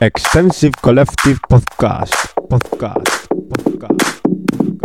Extensive Collective Podcast. Podcast. Podcast.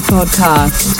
Podcast.